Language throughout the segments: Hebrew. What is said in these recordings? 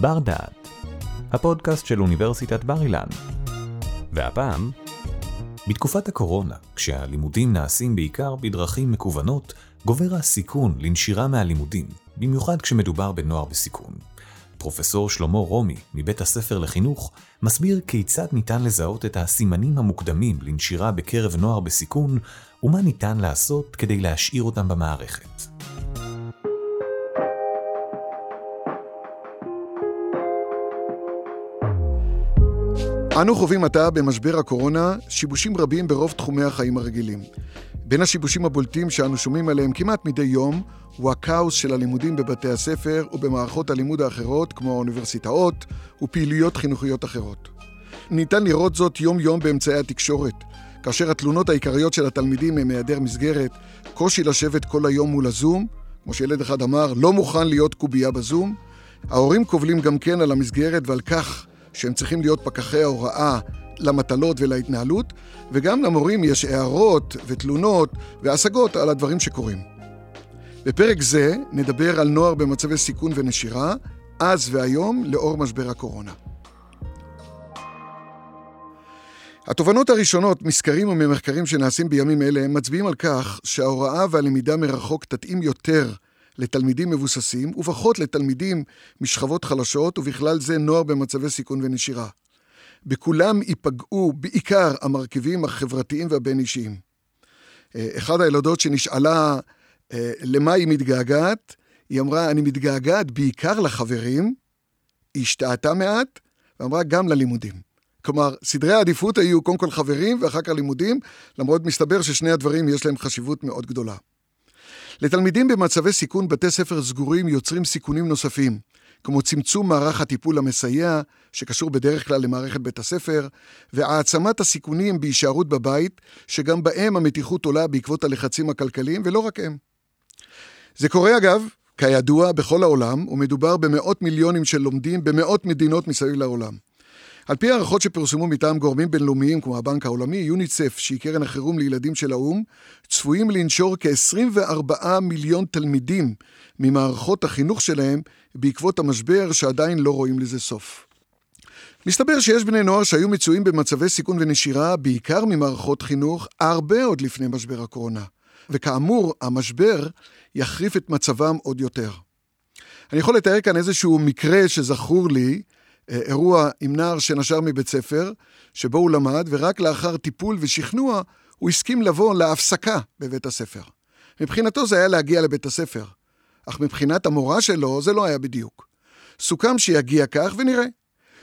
בר דעת, הפודקאסט של אוניברסיטת בר אילן. והפעם, בתקופת הקורונה, כשהלימודים נעשים בעיקר בדרכים מקוונות, גובר הסיכון לנשירה מהלימודים, במיוחד כשמדובר בנוער בסיכון. פרופסור שלמה רומי, מבית הספר לחינוך, מסביר כיצד ניתן לזהות את הסימנים המוקדמים לנשירה בקרב נוער בסיכון, ומה ניתן לעשות כדי להשאיר אותם במערכת. אנו חווים עתה במשבר הקורונה שיבושים רבים ברוב תחומי החיים הרגילים. בין השיבושים הבולטים שאנו שומעים עליהם כמעט מדי יום, הוא הכאוס של הלימודים בבתי הספר ובמערכות הלימוד האחרות, כמו האוניברסיטאות ופעילויות חינוכיות אחרות. ניתן לראות זאת יום-יום באמצעי התקשורת, כאשר התלונות העיקריות של התלמידים הם היעדר מסגרת, קושי לשבת כל היום מול הזום, כמו שילד אחד אמר, לא מוכן להיות קובייה בזום. ההורים קובלים גם כן על המסגרת ועל כך שהם צריכים להיות פקחי ההוראה למטלות ולהתנהלות, וגם למורים יש הערות ותלונות והשגות על הדברים שקורים. בפרק זה נדבר על נוער במצבי סיכון ונשירה, אז והיום, לאור משבר הקורונה. התובנות הראשונות מסקרים וממחקרים שנעשים בימים אלה מצביעים על כך שההוראה והלמידה מרחוק תתאים יותר לתלמידים מבוססים ופחות לתלמידים משכבות חלשות ובכלל זה נוער במצבי סיכון ונשירה. בכולם ייפגעו בעיקר המרכיבים החברתיים והבין-אישיים. אה, אחת הילדות שנשאלה אה, למה היא מתגעגעת, היא אמרה, אני מתגעגעת בעיקר לחברים, היא השתהתה מעט, ואמרה גם ללימודים. כלומר, סדרי העדיפות היו קודם כל חברים ואחר כך לימודים, למרות מסתבר ששני הדברים יש להם חשיבות מאוד גדולה. לתלמידים במצבי סיכון, בתי ספר סגורים יוצרים סיכונים נוספים, כמו צמצום מערך הטיפול המסייע, שקשור בדרך כלל למערכת בית הספר, והעצמת הסיכונים בהישארות בבית, שגם בהם המתיחות עולה בעקבות הלחצים הכלכליים, ולא רק הם. זה קורה אגב, כידוע, בכל העולם, ומדובר במאות מיליונים של לומדים במאות מדינות מסביב לעולם. על פי הערכות שפורסמו מטעם גורמים בינלאומיים כמו הבנק העולמי, יוניצף, שהיא קרן החירום לילדים של האו"ם, צפויים לנשור כ-24 מיליון תלמידים ממערכות החינוך שלהם בעקבות המשבר שעדיין לא רואים לזה סוף. מסתבר שיש בני נוער שהיו מצויים במצבי סיכון ונשירה, בעיקר ממערכות חינוך, הרבה עוד לפני משבר הקורונה. וכאמור, המשבר יחריף את מצבם עוד יותר. אני יכול לתאר כאן איזשהו מקרה שזכור לי, אירוע עם נער שנשר מבית ספר, שבו הוא למד, ורק לאחר טיפול ושכנוע, הוא הסכים לבוא להפסקה בבית הספר. מבחינתו זה היה להגיע לבית הספר, אך מבחינת המורה שלו זה לא היה בדיוק. סוכם שיגיע כך ונראה.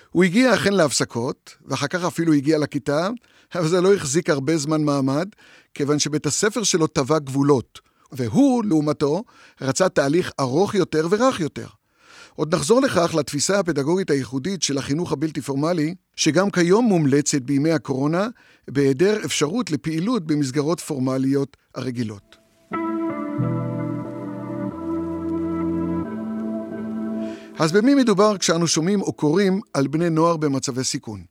הוא הגיע אכן להפסקות, ואחר כך אפילו הגיע לכיתה, אבל זה לא החזיק הרבה זמן מעמד, כיוון שבית הספר שלו טבע גבולות, והוא, לעומתו, רצה תהליך ארוך יותר ורך יותר. עוד נחזור לכך לתפיסה הפדגוגית הייחודית של החינוך הבלתי פורמלי, שגם כיום מומלצת בימי הקורונה, בהיעדר אפשרות לפעילות במסגרות פורמליות הרגילות. אז במי מדובר כשאנו שומעים או קוראים על בני נוער במצבי סיכון?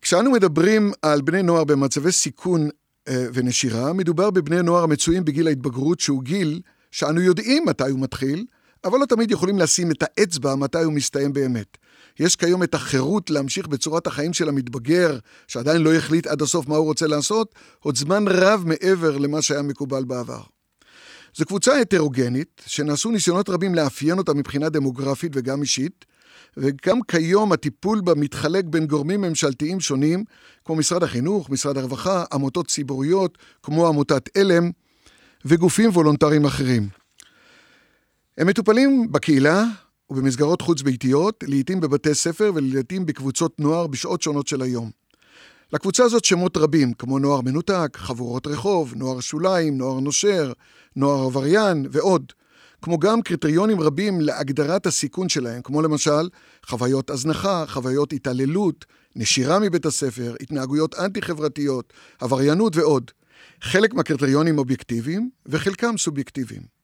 כשאנו מדברים על בני נוער במצבי סיכון אה, ונשירה, מדובר בבני נוער המצויים בגיל ההתבגרות, שהוא גיל שאנו יודעים מתי הוא מתחיל, אבל לא תמיד יכולים לשים את האצבע מתי הוא מסתיים באמת. יש כיום את החירות להמשיך בצורת החיים של המתבגר, שעדיין לא החליט עד הסוף מה הוא רוצה לעשות, עוד זמן רב מעבר למה שהיה מקובל בעבר. זו קבוצה הטרוגנית, שנעשו ניסיונות רבים לאפיין אותה מבחינה דמוגרפית וגם אישית, וגם כיום הטיפול בה מתחלק בין גורמים ממשלתיים שונים, כמו משרד החינוך, משרד הרווחה, עמותות ציבוריות, כמו עמותת עלם, וגופים וולונטריים אחרים. הם מטופלים בקהילה ובמסגרות חוץ-ביתיות, לעיתים בבתי ספר ולעיתים בקבוצות נוער בשעות שונות של היום. לקבוצה הזאת שמות רבים, כמו נוער מנותק, חבורות רחוב, נוער שוליים, נוער נושר, נוער עבריין ועוד. כמו גם קריטריונים רבים להגדרת הסיכון שלהם, כמו למשל חוויות הזנחה, חוויות התעללות, נשירה מבית הספר, התנהגויות אנטי-חברתיות, עבריינות ועוד. חלק מהקריטריונים אובייקטיביים וחלקם סובייקטיביים.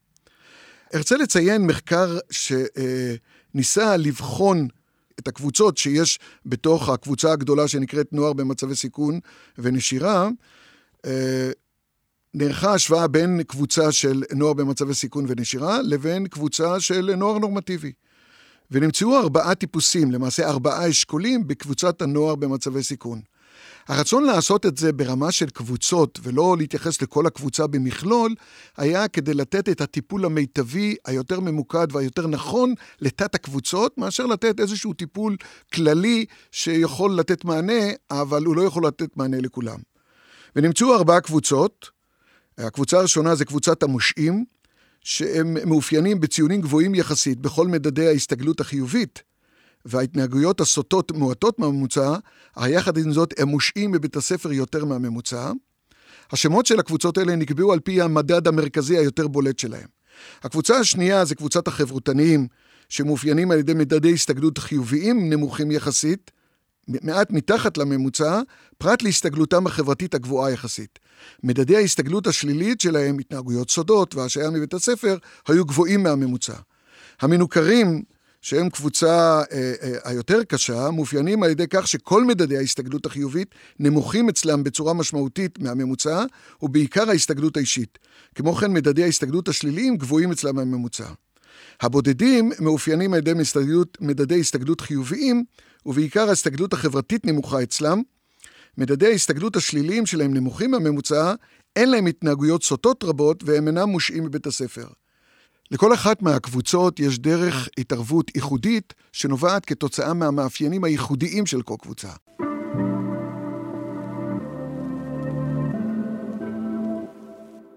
ארצה לציין מחקר שניסה לבחון את הקבוצות שיש בתוך הקבוצה הגדולה שנקראת נוער במצבי סיכון ונשירה, אה, נערכה השוואה בין קבוצה של נוער במצבי סיכון ונשירה לבין קבוצה של נוער נורמטיבי. ונמצאו ארבעה טיפוסים, למעשה ארבעה אשכולים, בקבוצת הנוער במצבי סיכון. הרצון לעשות את זה ברמה של קבוצות ולא להתייחס לכל הקבוצה במכלול, היה כדי לתת את הטיפול המיטבי, היותר ממוקד והיותר נכון לתת הקבוצות, מאשר לתת איזשהו טיפול כללי שיכול לתת מענה, אבל הוא לא יכול לתת מענה לכולם. ונמצאו ארבעה קבוצות. הקבוצה הראשונה זה קבוצת המושעים, שהם מאופיינים בציונים גבוהים יחסית בכל מדדי ההסתגלות החיובית, וההתנהגויות הסוטות מועטות מהממוצע, אך יחד עם זאת הם מושעים בבית הספר יותר מהממוצע. השמות של הקבוצות האלה נקבעו על פי המדד המרכזי היותר בולט שלהם. הקבוצה השנייה זה קבוצת החברותניים, שמאופיינים על ידי מדדי הסתגלות חיוביים נמוכים יחסית, מעט מתחת לממוצע, פרט להסתגלותם החברתית הגבוהה יחסית. מדדי ההסתגלות השלילית שלהם, התנהגויות סודות והשעיה מבית הספר, היו גבוהים מהממוצע. המנוכרים, שהם קבוצה אה, אה, היותר קשה, מאופיינים על ידי כך שכל מדדי ההסתגלות החיובית נמוכים אצלם בצורה משמעותית מהממוצע, ובעיקר ההסתגלות האישית. כמו כן, מדדי ההסתגלות השליליים גבוהים אצלם מהממוצע. הבודדים מאופיינים על ידי מדדי הסתגלות חיוביים, ובעיקר ההסתגלות החברתית נמוכה אצלם. מדדי ההסתגלות השליליים שלהם נמוכים מהממוצע, אין להם התנהגויות סוטות רבות והם אינם מושעים מבית הספר. לכל אחת מהקבוצות יש דרך התערבות ייחודית שנובעת כתוצאה מהמאפיינים הייחודיים של כל קבוצה.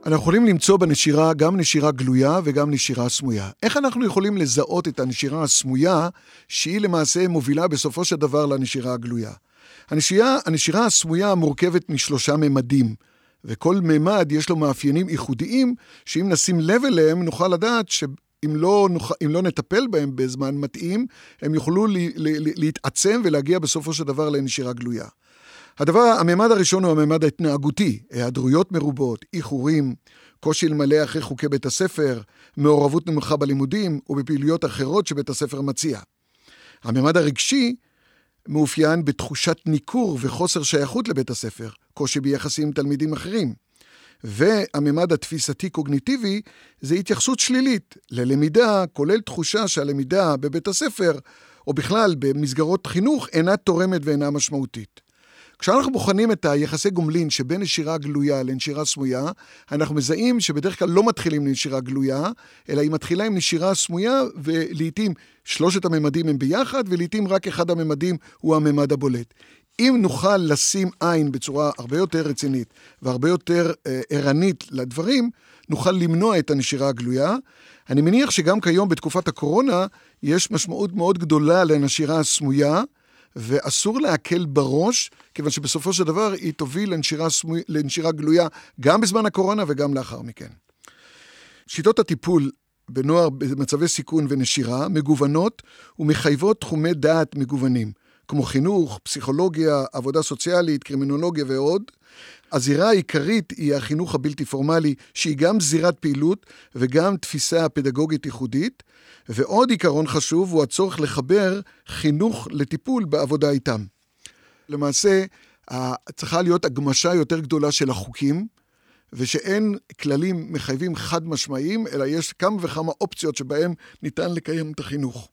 אנחנו יכולים למצוא בנשירה גם נשירה גלויה וגם נשירה סמויה. איך אנחנו יכולים לזהות את הנשירה הסמויה, שהיא למעשה מובילה בסופו של דבר לנשירה הגלויה? הנשירה, הנשירה הסמויה מורכבת משלושה ממדים, וכל ממד יש לו מאפיינים ייחודיים, שאם נשים לב אליהם נוכל לדעת ש... אם לא, נוכל, אם לא נטפל בהם בזמן מתאים, הם יוכלו לי, לי, להתעצם ולהגיע בסופו של דבר לנשירה גלויה. הדבר, הממד הראשון הוא הממד ההתנהגותי, היעדרויות מרובות, איחורים, קושי למלא אחרי חוקי בית הספר, מעורבות נמוכה בלימודים ובפעילויות אחרות שבית הספר מציע. הממד הרגשי מאופיין בתחושת ניכור וחוסר שייכות לבית הספר, קושי ביחסים עם תלמידים אחרים. והממד התפיסתי-קוגניטיבי זה התייחסות שלילית ללמידה, כולל תחושה שהלמידה בבית הספר, או בכלל במסגרות חינוך, אינה תורמת ואינה משמעותית. כשאנחנו בוחנים את היחסי גומלין שבין נשירה גלויה לנשירה סמויה, אנחנו מזהים שבדרך כלל לא מתחילים לנשירה גלויה, אלא היא מתחילה עם נשירה סמויה, ולעיתים שלושת הממדים הם ביחד, ולעיתים רק אחד הממדים הוא הממד הבולט. אם נוכל לשים עין בצורה הרבה יותר רצינית והרבה יותר אה, ערנית לדברים, נוכל למנוע את הנשירה הגלויה. אני מניח שגם כיום בתקופת הקורונה יש משמעות מאוד גדולה לנשירה הסמויה. ואסור להקל בראש, כיוון שבסופו של דבר היא תוביל לנשירה, סמוי, לנשירה גלויה גם בזמן הקורונה וגם לאחר מכן. שיטות הטיפול בנוער במצבי סיכון ונשירה מגוונות ומחייבות תחומי דעת מגוונים, כמו חינוך, פסיכולוגיה, עבודה סוציאלית, קרימינולוגיה ועוד. הזירה העיקרית היא החינוך הבלתי פורמלי, שהיא גם זירת פעילות וגם תפיסה פדגוגית ייחודית, ועוד עיקרון חשוב הוא הצורך לחבר חינוך לטיפול בעבודה איתם. למעשה, צריכה להיות הגמשה יותר גדולה של החוקים, ושאין כללים מחייבים חד משמעיים, אלא יש כמה וכמה אופציות שבהם ניתן לקיים את החינוך.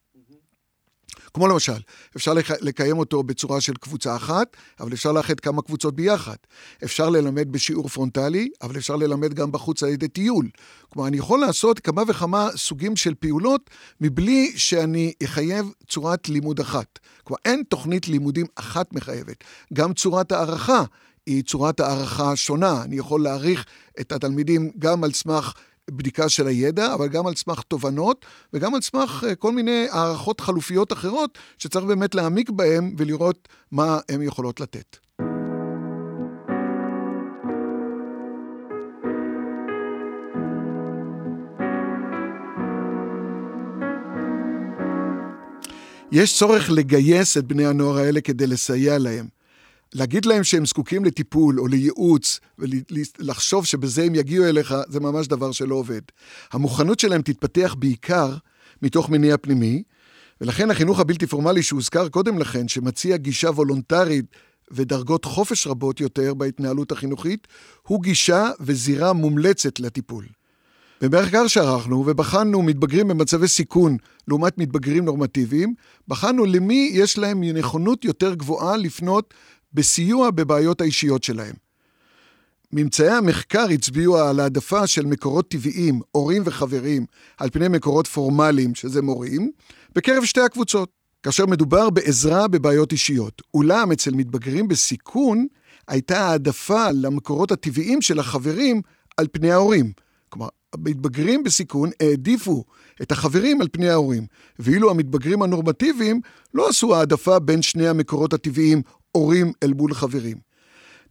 כמו למשל, אפשר לקיים אותו בצורה של קבוצה אחת, אבל אפשר לאחד כמה קבוצות ביחד. אפשר ללמד בשיעור פרונטלי, אבל אפשר ללמד גם בחוץ על ידי טיול. כלומר, אני יכול לעשות כמה וכמה סוגים של פעולות מבלי שאני אחייב צורת לימוד אחת. כלומר, אין תוכנית לימודים אחת מחייבת. גם צורת הערכה היא צורת הערכה שונה. אני יכול להעריך את התלמידים גם על סמך בדיקה של הידע, אבל גם על סמך תובנות, וגם על סמך אה, כל מיני הערכות חלופיות אחרות, שצריך באמת להעמיק בהן ולראות מה הן יכולות לתת. יש צורך לגייס את בני הנוער האלה כדי לסייע להם. להגיד להם שהם זקוקים לטיפול או לייעוץ ולחשוב שבזה הם יגיעו אליך, זה ממש דבר שלא עובד. המוכנות שלהם תתפתח בעיקר מתוך מניע פנימי, ולכן החינוך הבלתי פורמלי שהוזכר קודם לכן, שמציע גישה וולונטרית ודרגות חופש רבות יותר בהתנהלות החינוכית, הוא גישה וזירה מומלצת לטיפול. במחקר שערכנו ובחנו מתבגרים במצבי סיכון לעומת מתבגרים נורמטיביים, בחנו למי יש להם נכונות יותר גבוהה לפנות בסיוע בבעיות האישיות שלהם. ממצאי המחקר הצביעו על העדפה של מקורות טבעיים, הורים וחברים, על פני מקורות פורמליים, שזה מורים, בקרב שתי הקבוצות, כאשר מדובר בעזרה בבעיות אישיות. אולם אצל מתבגרים בסיכון, הייתה העדפה למקורות הטבעיים של החברים על פני ההורים. כלומר, המתבגרים בסיכון העדיפו את החברים על פני ההורים, ואילו המתבגרים הנורמטיביים לא עשו העדפה בין שני המקורות הטבעיים, הורים אל מול חברים.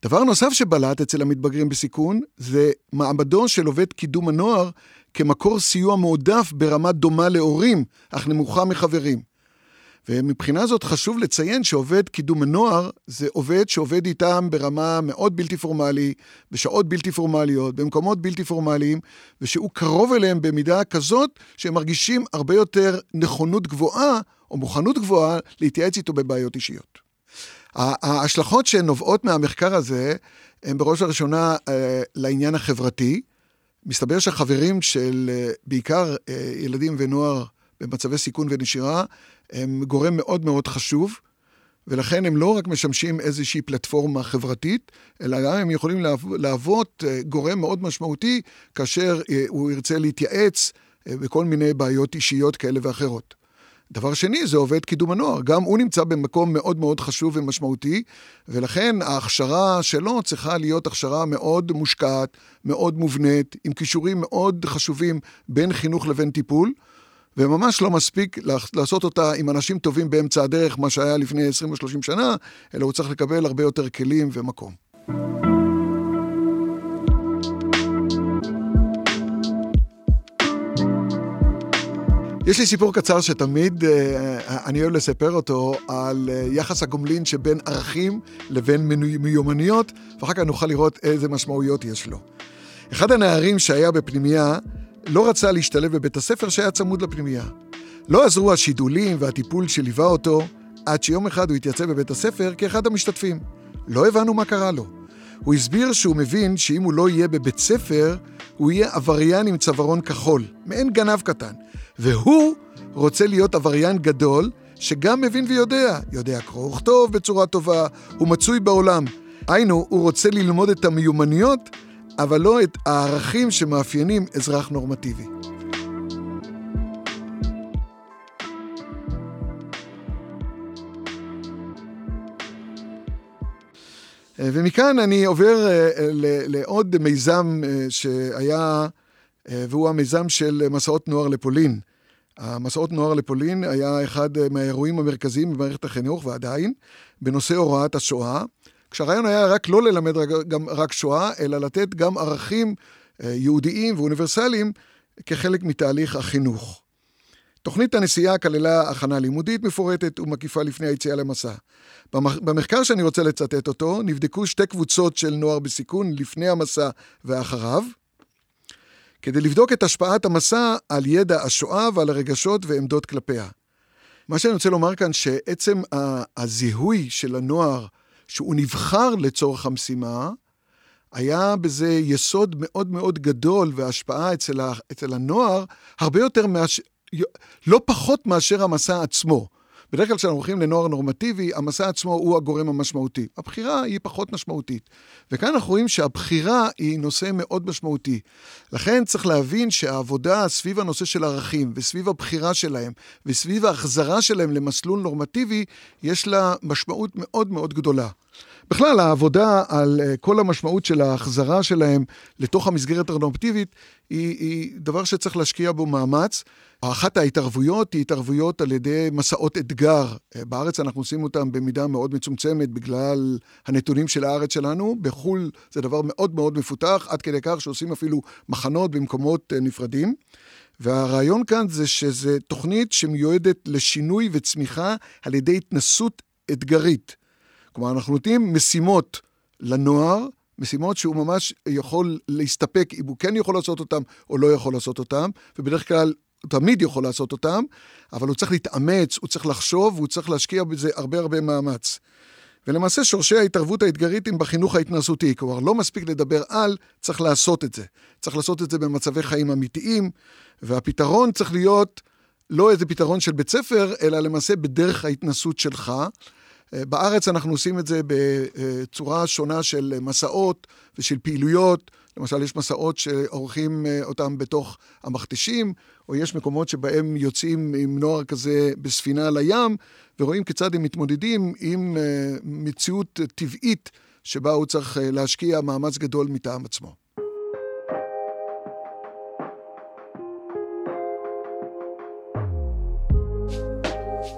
דבר נוסף שבלט אצל המתבגרים בסיכון זה מעמדו של עובד קידום הנוער כמקור סיוע מועדף ברמה דומה להורים, אך נמוכה מחברים. ומבחינה זאת חשוב לציין שעובד קידום הנוער זה עובד שעובד איתם ברמה מאוד בלתי פורמלי, בשעות בלתי פורמליות, במקומות בלתי פורמליים, ושהוא קרוב אליהם במידה כזאת שהם מרגישים הרבה יותר נכונות גבוהה או מוכנות גבוהה להתייעץ איתו בבעיות אישיות. ההשלכות שנובעות מהמחקר הזה הן בראש ובראשונה אה, לעניין החברתי. מסתבר שהחברים של אה, בעיקר אה, ילדים ונוער במצבי סיכון ונשירה הם גורם מאוד מאוד חשוב, ולכן הם לא רק משמשים איזושהי פלטפורמה חברתית, אלא גם הם יכולים להוות גורם מאוד משמעותי כאשר הוא ירצה להתייעץ בכל מיני בעיות אישיות כאלה ואחרות. דבר שני, זה עובד קידום הנוער. גם הוא נמצא במקום מאוד מאוד חשוב ומשמעותי, ולכן ההכשרה שלו צריכה להיות הכשרה מאוד מושקעת, מאוד מובנית, עם כישורים מאוד חשובים בין חינוך לבין טיפול, וממש לא מספיק לעשות אותה עם אנשים טובים באמצע הדרך, מה שהיה לפני 20 או 30 שנה, אלא הוא צריך לקבל הרבה יותר כלים ומקום. יש לי סיפור קצר שתמיד uh, אני אוהב לספר אותו על uh, יחס הגומלין שבין ערכים לבין מיומנויות, ואחר כך נוכל לראות איזה משמעויות יש לו. אחד הנערים שהיה בפנימייה לא רצה להשתלב בבית הספר שהיה צמוד לפנימייה. לא עזרו השידולים והטיפול שליווה אותו, עד שיום אחד הוא התייצב בבית הספר כאחד המשתתפים. לא הבנו מה קרה לו. הוא הסביר שהוא מבין שאם הוא לא יהיה בבית ספר, הוא יהיה עבריין עם צווארון כחול, מעין גנב קטן. והוא רוצה להיות עבריין גדול, שגם מבין ויודע, יודע קרוא וכתוב בצורה טובה, הוא מצוי בעולם. היינו, הוא רוצה ללמוד את המיומנויות, אבל לא את הערכים שמאפיינים אזרח נורמטיבי. ומכאן אני עובר אה, לעוד מיזם אה, שהיה, אה, והוא המיזם של מסעות נוער לפולין. המסעות נוער לפולין היה אחד מהאירועים המרכזיים במערכת החינוך, ועדיין, בנושא הוראת השואה, כשהרעיון היה רק לא ללמד רק, גם רק שואה, אלא לתת גם ערכים יהודיים ואוניברסליים כחלק מתהליך החינוך. תוכנית הנסיעה כללה הכנה לימודית מפורטת ומקיפה לפני היציאה למסע. במחקר שאני רוצה לצטט אותו, נבדקו שתי קבוצות של נוער בסיכון לפני המסע ואחריו, כדי לבדוק את השפעת המסע על ידע השואה ועל הרגשות ועמדות כלפיה. מה שאני רוצה לומר כאן, שעצם הזיהוי של הנוער, שהוא נבחר לצורך המשימה, היה בזה יסוד מאוד מאוד גדול והשפעה אצל, הנוער, הרבה יותר, מאש... לא פחות מאשר המסע עצמו. בדרך כלל כשאנחנו הולכים לנוער נורמטיבי, המסע עצמו הוא הגורם המשמעותי. הבחירה היא פחות משמעותית. וכאן אנחנו רואים שהבחירה היא נושא מאוד משמעותי. לכן צריך להבין שהעבודה סביב הנושא של ערכים, וסביב הבחירה שלהם, וסביב ההחזרה שלהם למסלול נורמטיבי, יש לה משמעות מאוד מאוד גדולה. בכלל, העבודה על אה, כל המשמעות של ההחזרה שלהם לתוך המסגרת הנורמטיבית היא, היא דבר שצריך להשקיע בו מאמץ. אחת ההתערבויות היא התערבויות על ידי מסעות אתגר. אה, בארץ אנחנו עושים אותם במידה מאוד מצומצמת בגלל הנתונים של הארץ שלנו. בחו"ל זה דבר מאוד מאוד מפותח, עד כדי כך שעושים אפילו מחנות במקומות אה, נפרדים. והרעיון כאן זה שזה תוכנית שמיועדת לשינוי וצמיחה על ידי התנסות אתגרית. כלומר, אנחנו נותנים משימות לנוער, משימות שהוא ממש יכול להסתפק אם הוא כן יכול לעשות אותן או לא יכול לעשות אותן, ובדרך כלל הוא תמיד יכול לעשות אותם, אבל הוא צריך להתאמץ, הוא צריך לחשוב, והוא צריך להשקיע בזה הרבה הרבה מאמץ. ולמעשה שורשי ההתערבות האתגרית הם בחינוך ההתנסותי, כלומר לא מספיק לדבר על, צריך לעשות את זה. צריך לעשות את זה במצבי חיים אמיתיים, והפתרון צריך להיות לא איזה פתרון של בית ספר, אלא למעשה בדרך ההתנסות שלך. אה, בארץ אנחנו עושים את זה בצורה שונה של מסעות ושל פעילויות. למשל, יש מסעות שעורכים אה, אותם בתוך המכתשים, או יש מקומות שבהם יוצאים עם נוער כזה בספינה לים, ורואים כיצד הם מתמודדים עם אה, מציאות טבעית שבה הוא צריך להשקיע מאמץ גדול מטעם עצמו.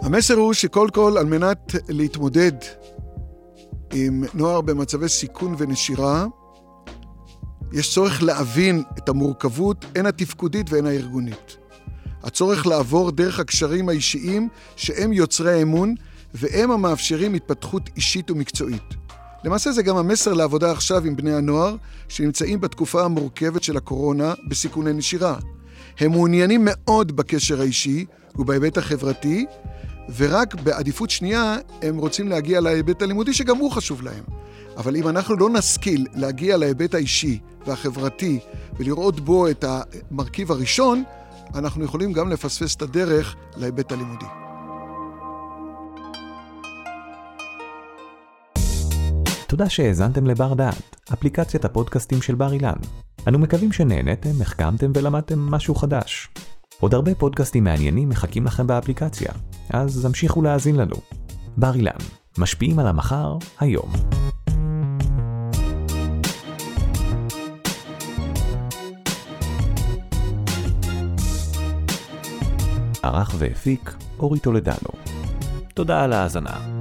המסר הוא שקול כל על מנת להתמודד עם נוער במצבי סיכון ונשירה, יש צורך להבין את המורכבות, הן התפקודית והן הארגונית. הצורך לעבור דרך הקשרים האישיים שהם יוצרי האמון והם המאפשרים התפתחות אישית ומקצועית. למעשה זה גם המסר לעבודה עכשיו עם בני הנוער שנמצאים בתקופה המורכבת של הקורונה בסיכוני נשירה. הם מעוניינים מאוד בקשר האישי ובהיבט החברתי, ורק בעדיפות שנייה הם רוצים להגיע להיבט הלימודי שגם הוא חשוב להם. אבל אם אנחנו לא נשכיל להגיע להיבט האישי והחברתי ולראות בו את המרכיב הראשון, אנחנו יכולים גם לפספס את הדרך להיבט הלימודי. תודה שהאזנתם לבר דעת, אפליקציית הפודקאסטים של בר אילן. אנו מקווים שנהנתם, החכמתם ולמדתם משהו חדש. עוד הרבה פודקאסטים מעניינים מחכים לכם באפליקציה, אז המשיכו להאזין לנו. בר אילן, משפיעים על המחר, היום. ערך והפיק אורי טולדנו. תודה על ההאזנה.